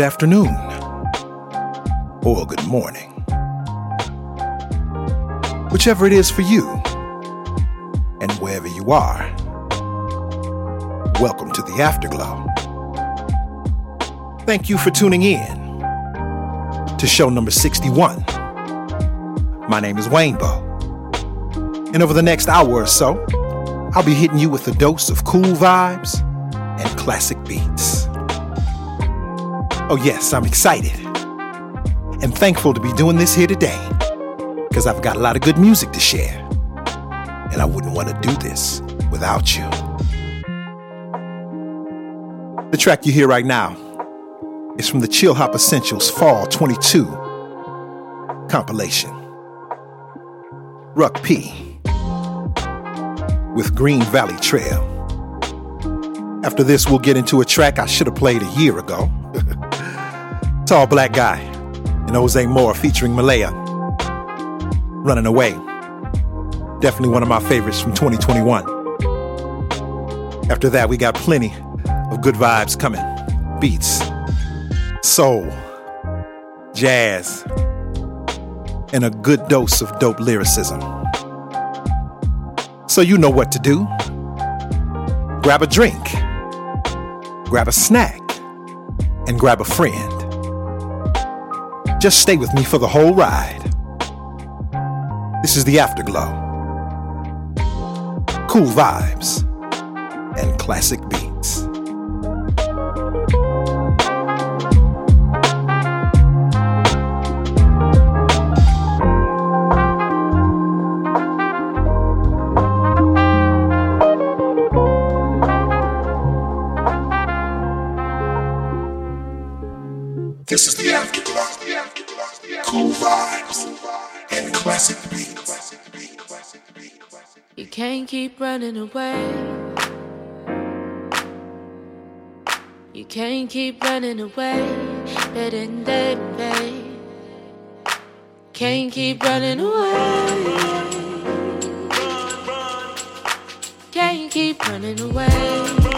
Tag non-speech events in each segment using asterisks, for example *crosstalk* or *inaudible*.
good afternoon, or good morning. Whichever it is for you, and wherever you are, welcome to the Afterglow. Thank you for tuning in to show number 61. My name is Waynebo, and over the next hour or so, I'll be hitting you with a dose of cool vibes and classic beats. Oh, yes, I'm excited and thankful to be doing this here today because I've got a lot of good music to share, and I wouldn't want to do this without you. The track you hear right now is from the Chillhop Essentials Fall 22 compilation. Ruck P with Green Valley Trail. After this, we'll get into a track I should have played a year ago. Tall Black Guy and Ozay Moore featuring Malaya. Running Away. Definitely one of my favorites from 2021. After that, we got plenty of good vibes coming beats, soul, jazz, and a good dose of dope lyricism. So you know what to do. Grab a drink, grab a snack, and grab a friend. Just stay with me for the whole ride. This is the Afterglow. Cool vibes and classic beats. Away. You can't keep running away. Better than baby. Can't keep running away. Can't keep running away.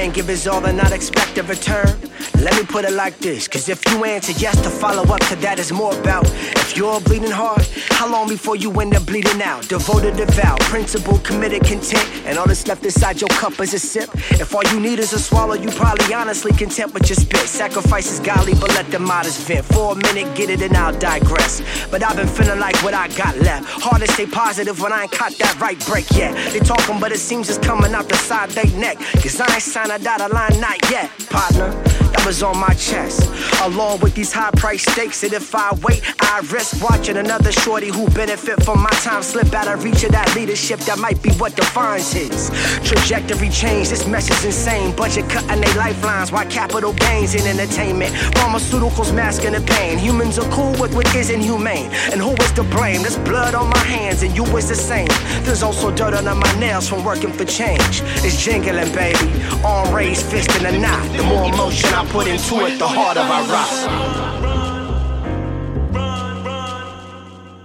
Man give his all and not expect a return? Let me put it like this, cause if you answer yes, the follow up to that is more about if you're bleeding hard, how long before you end up bleeding out? Devoted, devout, principle, committed, content, and all that's left inside your cup is a sip. If all you need is a swallow, you probably honestly content with your spit. Sacrifice is godly, but let the modest vent. For a minute, get it and I'll digress. But I've been feeling like what I got left. Hard to stay positive when I ain't caught that right break yet. They talking, but it seems it's coming out the side they neck. Cause I ain't signed a dotted line, not yet, partner. That was on my chest. Along with these high price stakes, and if I wait, I risk watching another shorty who benefit from my time slip out of reach of that leadership. That might be what defines his trajectory change. This mess is insane. Budget cutting their lifelines, why capital gains in entertainment? Pharmaceuticals masking the pain. Humans are cool with what isn't humane. And who is to blame? There's blood on my hands, and you is the same. There's also dirt under my nails from working for change. It's jingling, baby. Arm raised, fist in a knot. The more emotion I put into it, the harder I rock.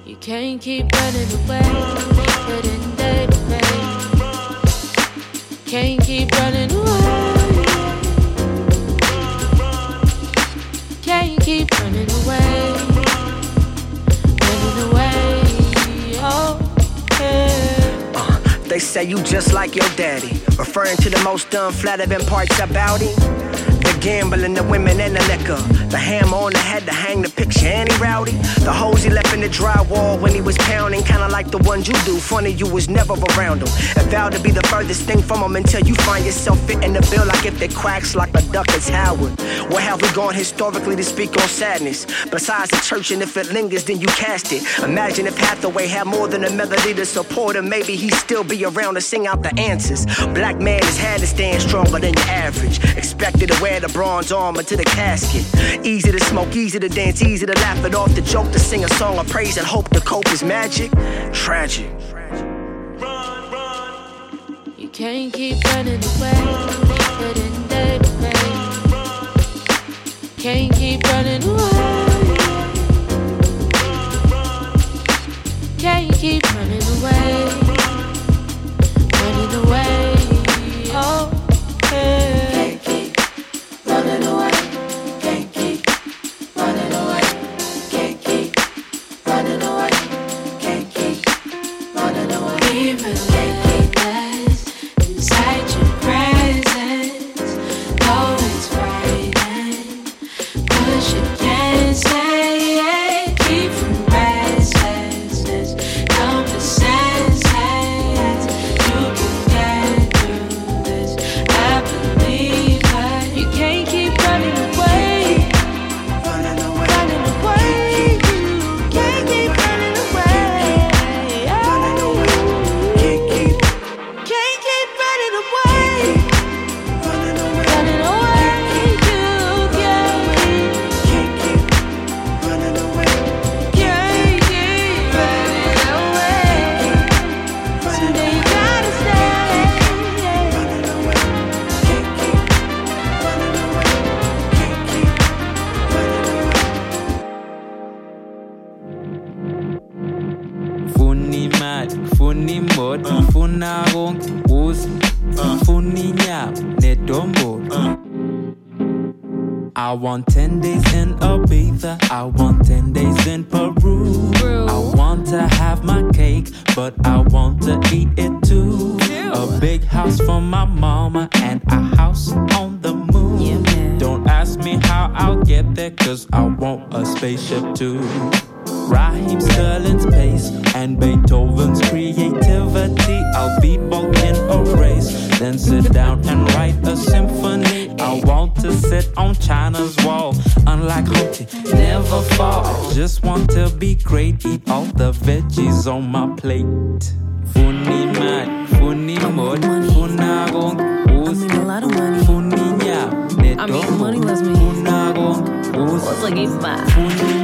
You can't keep running away. Better than baby. Can't keep running away. Can't keep running away. Running away. Oh, yeah. Uh, they say you just like your daddy, referring to the most unflattering parts about him. The gambling, the women, and the liquor. The hammer on the head to hang the picture, and he rowdy. The hoes he left in the drywall when he was pounding, kinda like the ones you do. Funny, you was never around him. And vowed to be the furthest thing from him until you find yourself fitting the bill like if they quacks like a duck is Howard. Where have we gone historically to speak on sadness? Besides the church, and if it lingers, then you cast it. Imagine if Hathaway had more than a melody to support him, maybe he'd still be around to sing out the answers. Black man has had to stand stronger than your average. Expected to wear a bronze armor to the casket. Easy to smoke, easy to dance, easy to laugh it off the joke, to sing a song of praise and hope to cope is magic. Tragic. You can't keep running away, day to day. Can't keep running away. Can't keep want I mean, money. Funagon, What's like fine.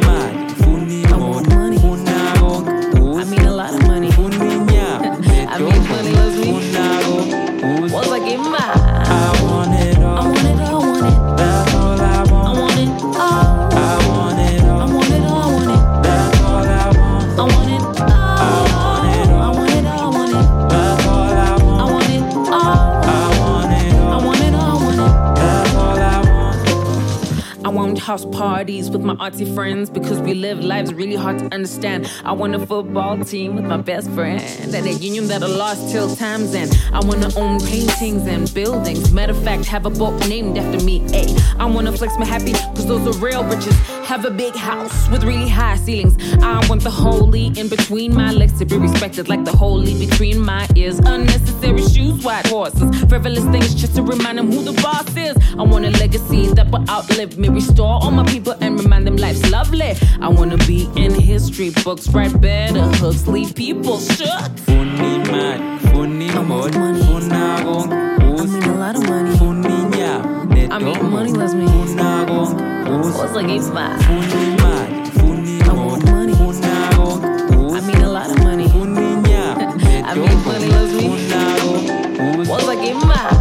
House parties with my auntie friends because we live lives really hard to understand. I want a football team with my best friend and a union that I lost till time's end. I wanna own paintings and buildings. Matter of fact, have a boat named after me. Ay, I wanna flex my happy because those are real riches. Have a big house with really high ceilings. I want the holy in between my legs to be respected like the holy between my ears. Unnecessary shoes, white horses, frivolous things just to remind them who the boss is. I want a legacy that will outlive me. Restore all my people and remind them life's lovely. I wanna be in history books, write better hooks, leave people shook. Funi man, funi mod, funagon, I mean a lot of money. funinya, I mean, money loves me. Like it's fine. funi man, funi I want money. I mean a lot of money. *laughs* I mean, money loves me. What's like it's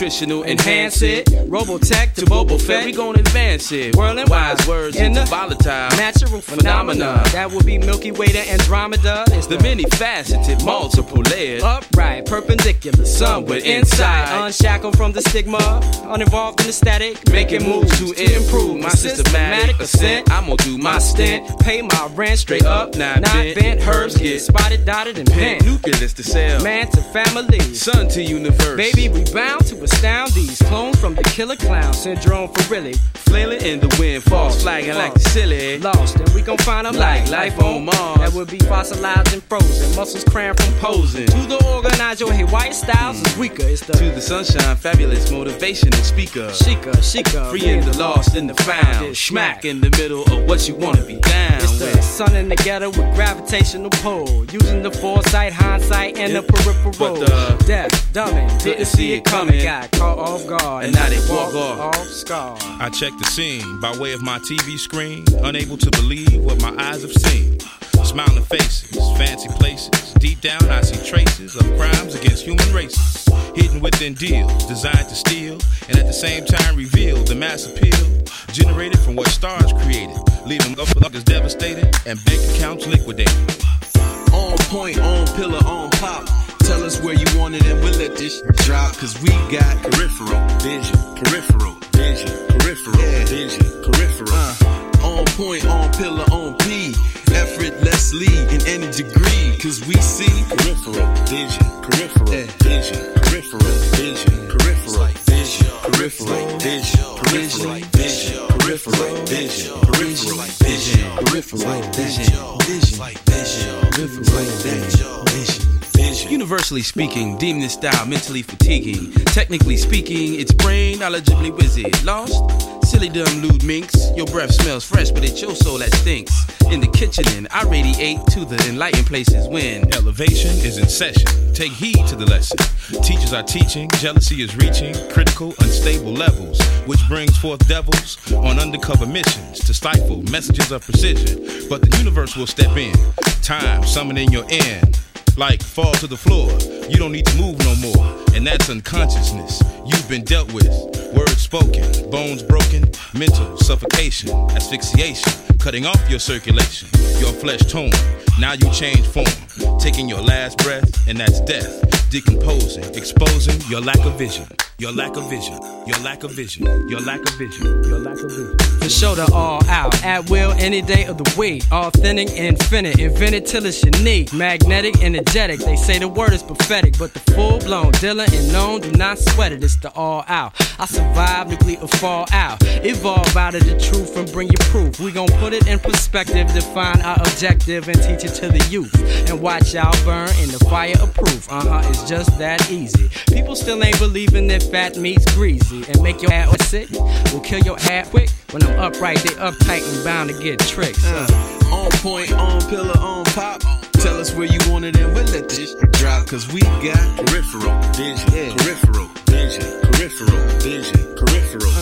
nutritional, Enhance it. Robotech to Boba Fett, we gon' advance it. Whirling wise words In the volatile. Natural phenomena. That would be Milky Way to Andromeda. It's The many faceted, multiple layered. upright, perpendicular, somewhere inside. Unshackled from the stigma, uninvolved in the static. Making moves to improve my systematic ascent. I'm gonna do my stint. Pay my rent straight up, not not bent. bent. Herbs get spotted, dotted, and Pent bent. nucleus to cell. Man to family. Son to universe. Baby, we bound to astound these clones from the killer clown syndrome for really. flailing in the wind, falls flagging like the silly. Lost, and we gon' find them Like life on Mars. That would be fossilized and frozen, muscles cramped from posing. To the organize your hair, white styles is weaker. It's the To the sunshine, fabulous motivational speaker. Shika, Shika, Freeing the lost and the found. Smack in the middle of what you wanna be down It's the with. sun in the ghetto with gravitational pull. Using the foresight, hindsight, and the peripheral. But the- Deaf, dumbing, didn't see it coming. Got caught off guard. And now they walk off. Off scar. I checked the scene by way of my TV screen, unable to believe what my eyes have seen. Smiling faces, fancy places. Deep down, I see traces of crimes against human races. Hidden within deals designed to steal, and at the same time reveal the mass appeal generated from what stars created, leaving motherfuckers devastated and bank accounts liquidated. On point, on pillar, on pop. Tell us where you want it and we'll let this drop. Cause we got peripheral vision, peripheral vision, peripheral yeah. vision, peripheral. Uh, on point, on pillar, on P. Effortlessly in any degree. Cause we see peripheral vision, peripheral yeah. vision, peripheral vision, peripheral vision, peripheral vision, peripheral vision, peripheral vision, peripheral vision, peripheral vision, vision, peripheral vision, vision vision. Universally speaking, deem this style mentally fatiguing. Technically speaking, it's brain knowledgeably wizard. Lost? Silly dumb lewd minx. Your breath smells fresh, but it's your soul that stinks. In the kitchen, and I radiate to the enlightened places when Elevation is in session. Take heed to the lesson. Teachers are teaching, jealousy is reaching critical, unstable levels, which brings forth devils on undercover missions to stifle messages of precision. But the universe will step in. Time summoning your end. Like fall to the floor, you don't need to move no more. And that's unconsciousness you've been dealt with. Words spoken, bones broken, mental suffocation, asphyxiation, cutting off your circulation, your flesh torn. Now you change form, taking your last breath, and that's death. Decomposing, exposing your lack of vision, your lack of vision, your lack of vision, your lack of vision, your lack of vision. For show the all out, at will any day of the week. Authentic, infinite, invented till it's unique. Magnetic, energetic. They say the word is prophetic, but the full blown dealer and known do not sweat it. It's the all out. I survive nuclear fallout. Evolve out of the truth and bring you proof. We gon' put it in perspective, define our objective, and teach it to the youth. And watch y'all burn in the fire of proof. Uh huh, it's just that easy. People still ain't believing that fat meat's greasy and make your ass sick. Will kill your ass quick. When I'm upright, they uptight and bound to get tricks. Uh, On point, on pillar, on pop. Tell us where you want it and we'll let this drop. Cause we got peripheral vision, peripheral vision, peripheral vision, peripheral.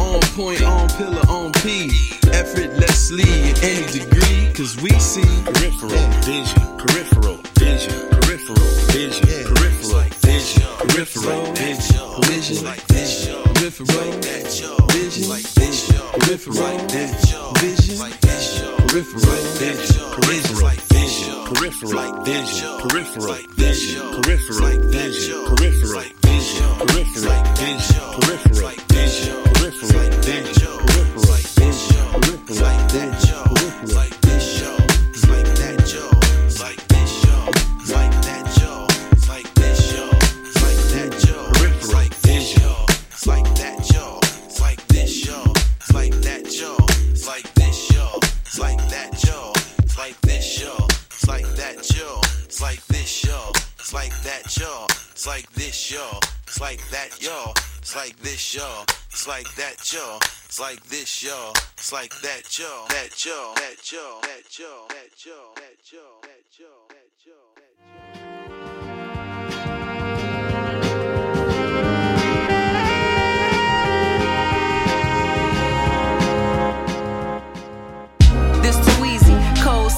On point, on pillar, on P. Effortlessly in any degree. Cause we see peripheral vision, peripheral vision, peripheral vision, peripheral vision, peripheral vision, vision, vision, peripheral vision, peripheral vision, peripheral vision, peripheral vision, peripheral vision, peripheral vision, peripheral vision, peripheral vision, peripheral vision, peripheral vision, peripheral vision, It's like this, y'all. It's like that, y'all. It's like this, y'all. It's like that, y'all. It's like this, y'all. It's like that, y'all. That, y'all. That, y'all. That, y'all. That, y'all. That, y'all. That, y'all. That, y'all.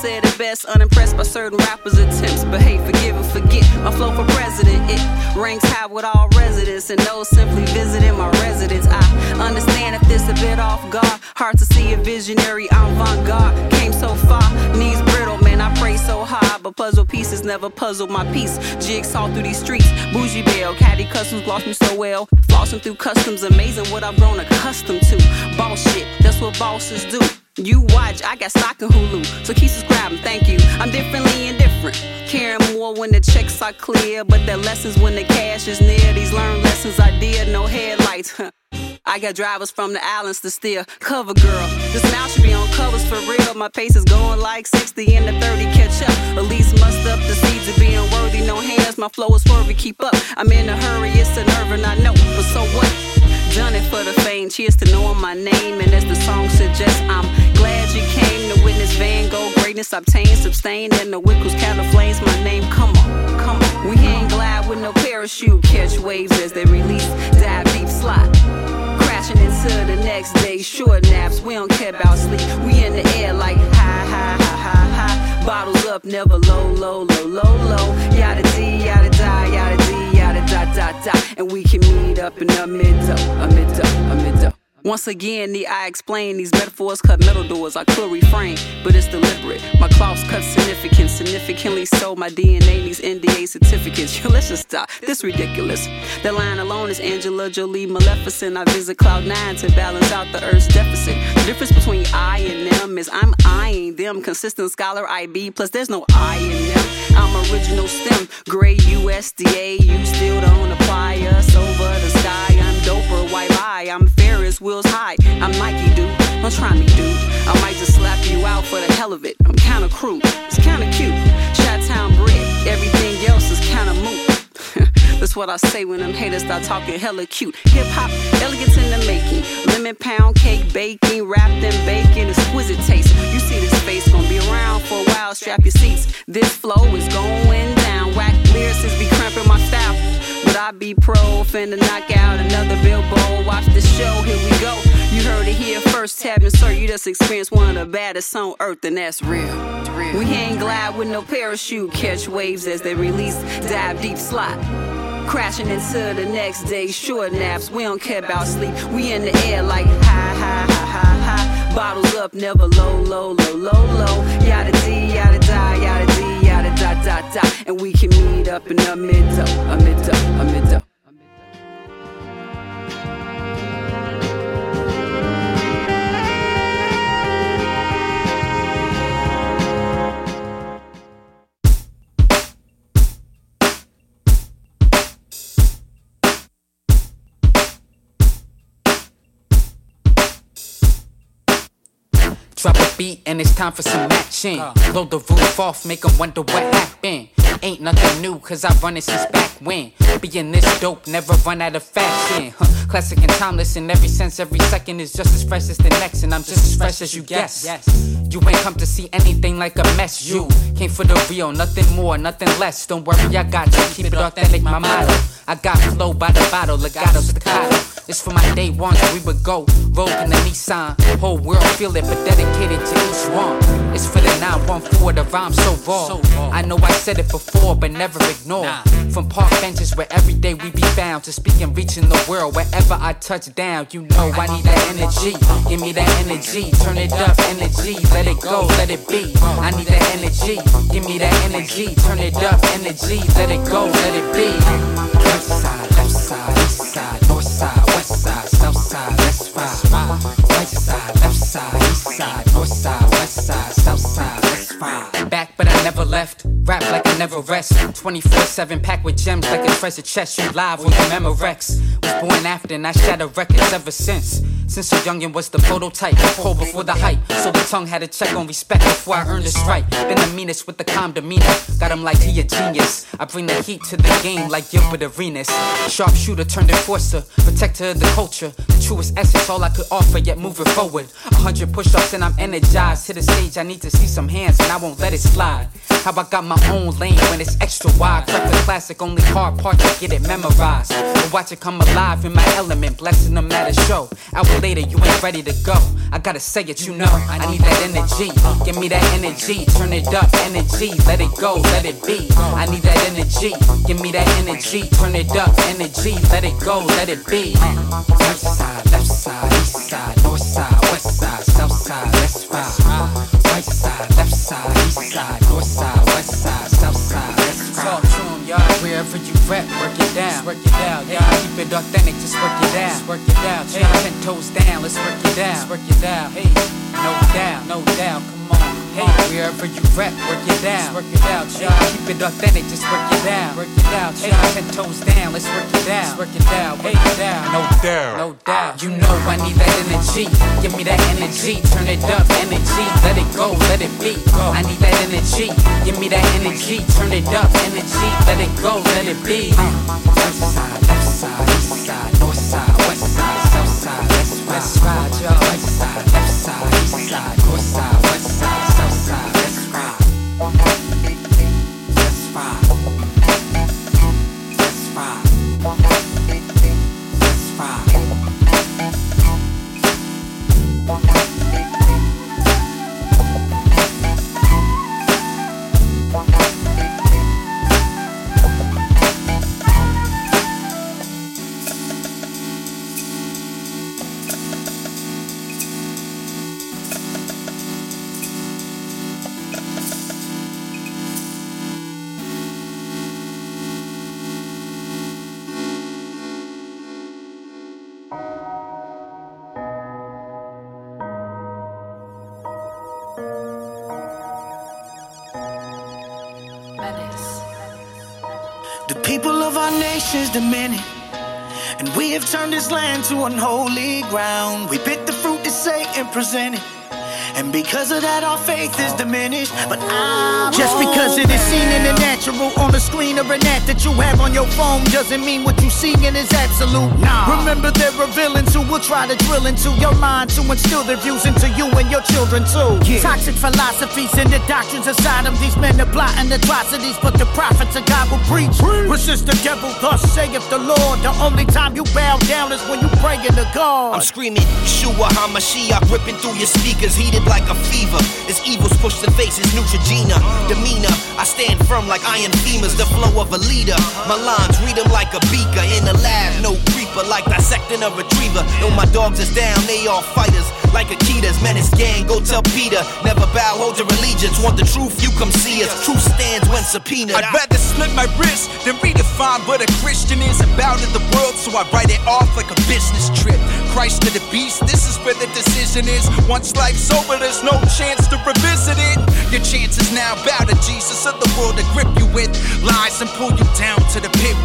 Said it best, unimpressed by certain rappers' attempts. But hey, forgive and forget. My flow for president, it ranks high with all residents. And those simply visiting my residence. I understand if this a bit off guard. Hard to see a visionary avant garde. Came so far, knees brittle, man. I pray so hard. But puzzle pieces never puzzle my piece. Jigsaw through these streets. Bougie Bell, Caddy Customs lost me so well. Flossing through customs, amazing what I've grown accustomed to. Boss shit, that's what bosses do. You watch, I got stock in Hulu, so keep subscribing, thank you. I'm differently indifferent, caring more when the checks are clear, but the lessons when the cash is near. These learned lessons I did, no headlights. I got drivers from the islands to steer. Cover girl, this mouth should be on covers for real. My pace is going like 60 and the 30 catch up. At least muster up the seeds of being worthy. No hands, my flow is swervy, keep up. I'm in a hurry, it's a nerve and I know, but so what? Done it for the fame. Cheers to knowing my name. And as the song suggests, I'm glad you came to witness Van Gogh greatness obtained, sustained, and the Wickles cattle flames. My name, come on, come on. We ain't glad with no parachute. Catch waves as they release, dive deep, slide. Crashing into the next day, short naps. We don't care about sleep. We in the air like high, high, high, high, high. Bottles up, never low, low, low, low, low. Yada D, yada die, yada D, dot, dot, dot. And we can meet up in a mid-up, a mid-up, a mid-up. Once again, need I explain these metaphors cut metal doors. I could refrain, but it's deliberate. My cloths cut significant, significantly so. My DNA needs NDA certificates. *laughs* Yo, let's just stop. This ridiculous. The line alone is Angela Jolie Maleficent. I visit Cloud Nine to balance out the Earth's deficit. The difference between I and them is I'm eyeing them. Consistent scholar IB, plus there's no I in them. I'm original STEM, gray USDA. You still don't apply us over the sky. I'm doper, white lie. I'm Ferris wheels high. I'm Mikey, dude. Don't try me, dude. I might just slap you out for the hell of it. I'm kinda crude. It's kinda cute. Shot Town. Everything else is kinda moot. *laughs* That's what I say when them haters start talking hella cute. Hip hop, elegance in the making. Lemon pound cake, baking, wrapped in bacon, exquisite taste. You see this face be around for a while. Strap your seats. This flow is going down. Whack lyricists be cramping my style. But I be pro, finna knock out another billboard. Watch the show, here we go. You heard it here first, tab insert. You just experienced one of the baddest on earth, and that's real. We ain't glad with no parachute. Catch waves as they release, dive deep, slide. Crashing into the next day, short naps. We don't care about sleep. We in the air like high, high, high, high, high. Bottles up, never low, low, low, low, low. Yada D, yada die, yada D, yada da, da, da. And we can meet up in the middle, a middle, a middle. Beat and it's time for some action. Uh. Load the roof off, make 'em wonder what happened. Ain't nothing new, cause I run it since back when. Being this dope, never run out of fashion. Huh. Classic and timeless in every sense, every second is just as fresh as the next, and I'm just as fresh as you guess. You ain't come to see anything like a mess. You came for the real, nothing more, nothing less. Don't worry, I got you. Keep it authentic, my motto. I got flow by the bottle, legato, staccato. It's for my day ones, we would go. Rogue in the Nissan. Whole world feel it, but dedicated to each one. It's for the 914, the rhyme so raw. I know I said it before, but never ignore. From park benches where every day we be found to speak and reaching the world wherever I touch down. You know I need that energy. Give me that energy. Turn it up, energy. Let it go, let it be. I need that energy. Give me that energy. Turn it up, energy. Let it go, let it be. Right side, left side, never rest. 24 7 packed with gems like a treasure chest. You live on the Memorex. Was born after and I shattered records ever since. Since a youngin' was the prototype, hold before the hype. So the tongue had to check on respect before I earned this right. Been the meanest with the calm demeanor. Got him like he a genius. I bring the heat to the game like Gilbert Arenas. Sharpshooter turned enforcer, protector of the culture. Truest essence, all I could offer, yet moving forward. A hundred push ups and I'm energized. To the stage, I need to see some hands and I won't let it slide. How I got my own lane when it's extra wide. Crack the classic, only hard part to get it memorized. But watch it come alive in my element, blessing them at a show. Hour later, you ain't ready to go. I gotta say it, you know. I need that energy. Give me that energy, turn it up, energy. Let it go, let it be. I need that energy. Give me that energy, turn it up, energy. Let it go, let it be. Side, left side, east side, north side, west side, south side, let's ride. Right side, left side, east side, north side, west side, south side, let's ride. Talk to y'all. Wherever you rep, work it down. Work it out, y'all. Keep it authentic, just work it out. Just work it out, hey. Ten toes down, let's work it out. Just work it out, hey. No doubt, no doubt, come on. Hey, wherever you rap, work it down. Just work it out, y'all. Keep it authentic, just work it out. Work it out, hey. Ten toes down, let's work it out. Just work it out, work it out. No doubt, no doubt. You know I need that energy. Give me that energy, turn it up, energy. Let it go, let it be. I need that energy. Give me that energy, turn it up, energy. Let it go, let it be. Uh, right side, left side, east side, north side, west side, south side. Let's ride, let's ride, y'all. Right side, left side, east side, nation's demanding, and we have turned this land to unholy ground. We pick the fruit that Satan presented. And because of that, our faith is diminished. But I Just because it is seen in the natural on the screen or an app that you have on your phone doesn't mean what you seeing is absolute. Nah. Remember, there are villains who will try to drill into your mind to instill their views into you and your children too. Toxic philosophies and the doctrines of Sodom. These men are plotting atrocities, but the prophets of God will preach. Resist the devil, thus saith the Lord. The only time you bow down is when you pray to God. I'm screaming, Yeshua HaMashiach, ripping through your speakers, heated like a fever. As evils push the faces, Neutrogena, demeanor. I stand firm like iron femurs, the flow of a leader. My lines read them like a beaker in the lab, no creeper, like dissecting a retriever. Know my dogs is down, they all fighters, like Akitas. Menace gang, go tell Peter. Never bow, hold your allegiance. Want the truth, you come see us. Truth stands when subpoenaed. I'd rather slit my wrist than redefine what a Christian is about in the world, so I write it off like a business trip. Christ to the beast, this is where the decision is. Once life's over, there's no chance to revisit it. Your chances now bow to Jesus of the world to grip you with lies and pull you down to the pit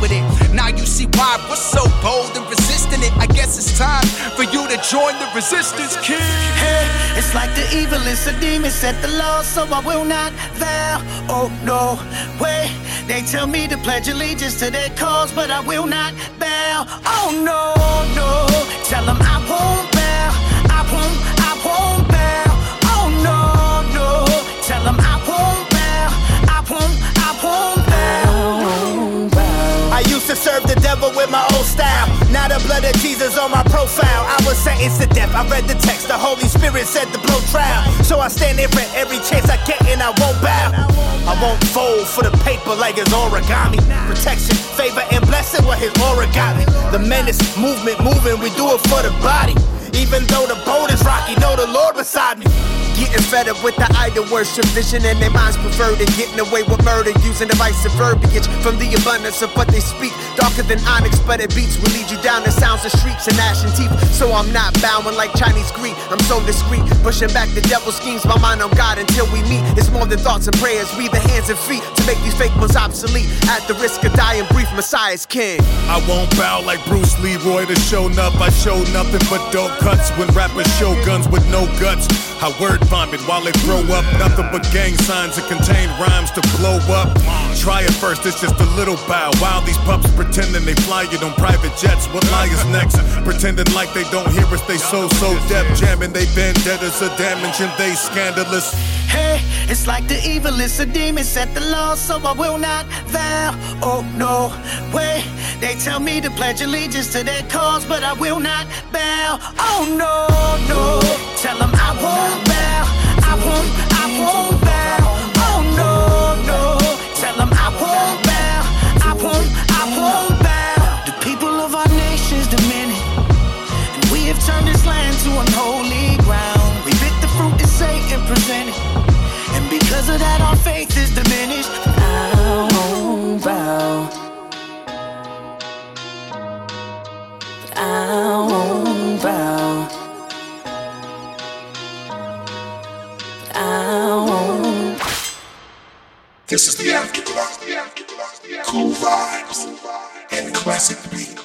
join the resistance, kid. Hey, it's like the evil is a demon set the law, so I will not vow. Oh no, way. They tell me to pledge allegiance to their cause, but I will not bow. Oh no, no. Tell them I won't bow. I won't, I used to serve the devil with my old style. Now the blood of Jesus on my profile. I was sentenced to death. I read the text. The Holy Spirit said to blow trial. So I stand there for every chance I get and I won't bow. I won't fold for the paper like it's origami. Protection, favor, and blessing what his origami. The menace, movement, moving. We do it for the body. Even though the boat is rocky, know the Lord beside me. Getting fed up with the idol worship vision, and their minds to getting away with murder using divisive verbiage from the abundance of what they speak. Darker than onyx, but it beats will lead you down the sounds of shrieks and ashen teeth. So I'm not bowing like Chinese greed. I'm so discreet, pushing back the devil's schemes. My mind on God until we meet. It's more than thoughts and prayers. We the hands and feet to make these fake ones obsolete. At the risk of dying brief, Messiah's king. I won't bow like Bruce Leroy to show up. I show nothing but dope cuts when rappers show guns with no guts. I word vomit while they throw up nothing but gang signs that contain rhymes to blow up. Try it first, it's just a little bow. While these pups pretending they fly it on private jets. What lie is next? Pretending like they don't hear us, they so so deaf. Jamming they vendettas are damaging, they scandalous. Hey, it's like the evil is a demon set the law, so I will not vow. Oh no, way. They tell me to pledge allegiance to their cause, but I will not bow. Oh no, no. Tell them I won't bow. I won't, I won't vow, oh no, no Tell them I won't bow. I won't. I won't bow. The people of our nations diminish, and we have turned this land to unholy ground. We bit the fruit of Satan, presented, and because of that, our faith is diminished. I won't bow. I won't bow. This is the afterglow. Cool vibes and classic beats.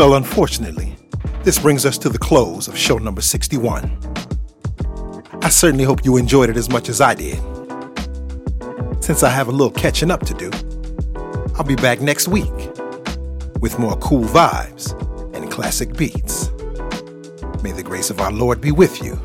Well, unfortunately, this brings us to the close of show number 61. I certainly hope you enjoyed it as much as I did. Since I have a little catching up to do, I'll be back next week with more cool vibes and classic beats. May the grace of our Lord be with you.